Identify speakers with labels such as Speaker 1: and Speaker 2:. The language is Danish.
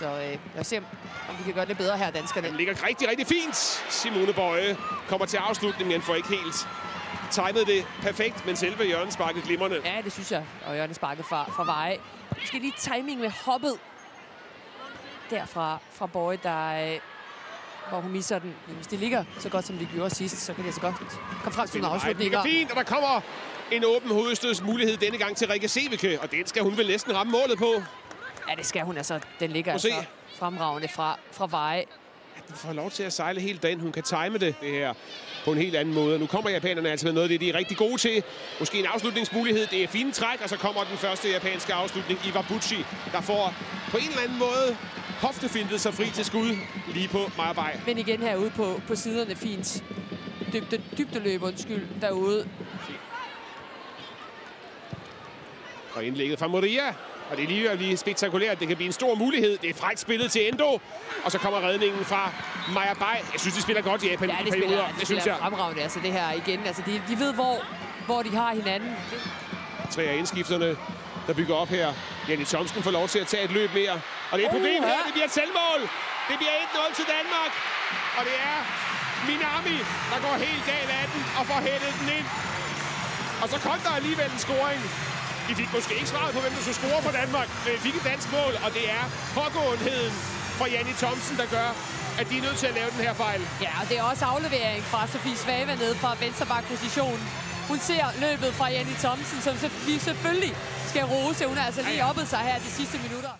Speaker 1: Så øh, lad os se, om vi kan gøre det bedre her, danskerne.
Speaker 2: Den ligger rigtig, rigtig fint. Simone Bøje kommer til afslutningen, men får ikke helt timet det perfekt, men selve Jørgen sparket glimrende.
Speaker 1: Ja, det synes jeg. Og Jørgen sparket fra, fra veje. Måske lige timing med hoppet. Derfra fra Boy, der, øh, hvor hun misser den. Men hvis det ligger så godt, som det gjorde sidst, så kan det så godt komme frem til
Speaker 2: Nej, den ligger
Speaker 1: afslutninger.
Speaker 2: fint, og der kommer en åben hovedstøds mulighed denne gang til Rikke Sevike, og den skal hun vel næsten ramme målet på.
Speaker 1: Ja, det skal hun altså. Den ligger altså fremragende fra, fra veje.
Speaker 2: Den får lov til at sejle helt dagen. Hun kan time det, det her på en helt anden måde. Nu kommer japanerne altså med noget af det, de er rigtig gode til. Måske en afslutningsmulighed. Det er fine træk, og så kommer den første japanske afslutning. Iwabuchi, der får på en eller anden måde hoftefintet sig fri til skud lige på Majabai.
Speaker 1: Men igen herude på, på siderne fint. Dybde, dybdeløb, undskyld, derude.
Speaker 2: Og indlægget fra Moria. Og det er lige blive spektakulært. Det kan blive en stor mulighed. Det er frækt spillet til Endo. Og så kommer redningen fra Maja Bay. Jeg synes, de spiller godt i Japan
Speaker 1: Ja,
Speaker 2: i
Speaker 1: det
Speaker 2: perioder.
Speaker 1: spiller,
Speaker 2: det synes jeg.
Speaker 1: fremragende, altså det her igen. Altså, de, de ved, hvor, hvor de har hinanden.
Speaker 2: Tre af indskifterne, der bygger op her. Jenny Thomsen får lov til at tage et løb mere. Og det er et problem
Speaker 1: Uha.
Speaker 2: her. Det bliver et selvmål. Det bliver 1-0 til Danmark. Og det er Minami, der går helt galt af den og får hættet den ind. Og så kom der alligevel en scoring. Vi fik måske ikke svaret på, hvem der skulle score for Danmark, men vi fik et dansk mål, og det er pågåenheden fra Janni Thomsen, der gør, at de er nødt til at lave den her fejl.
Speaker 1: Ja, og det er også aflevering fra Sofie Svave ned fra venstreback-positionen. Hun ser løbet fra Jenny Thomsen, som vi selvfølgelig skal rose. Hun har altså lige oppet sig her de sidste minutter.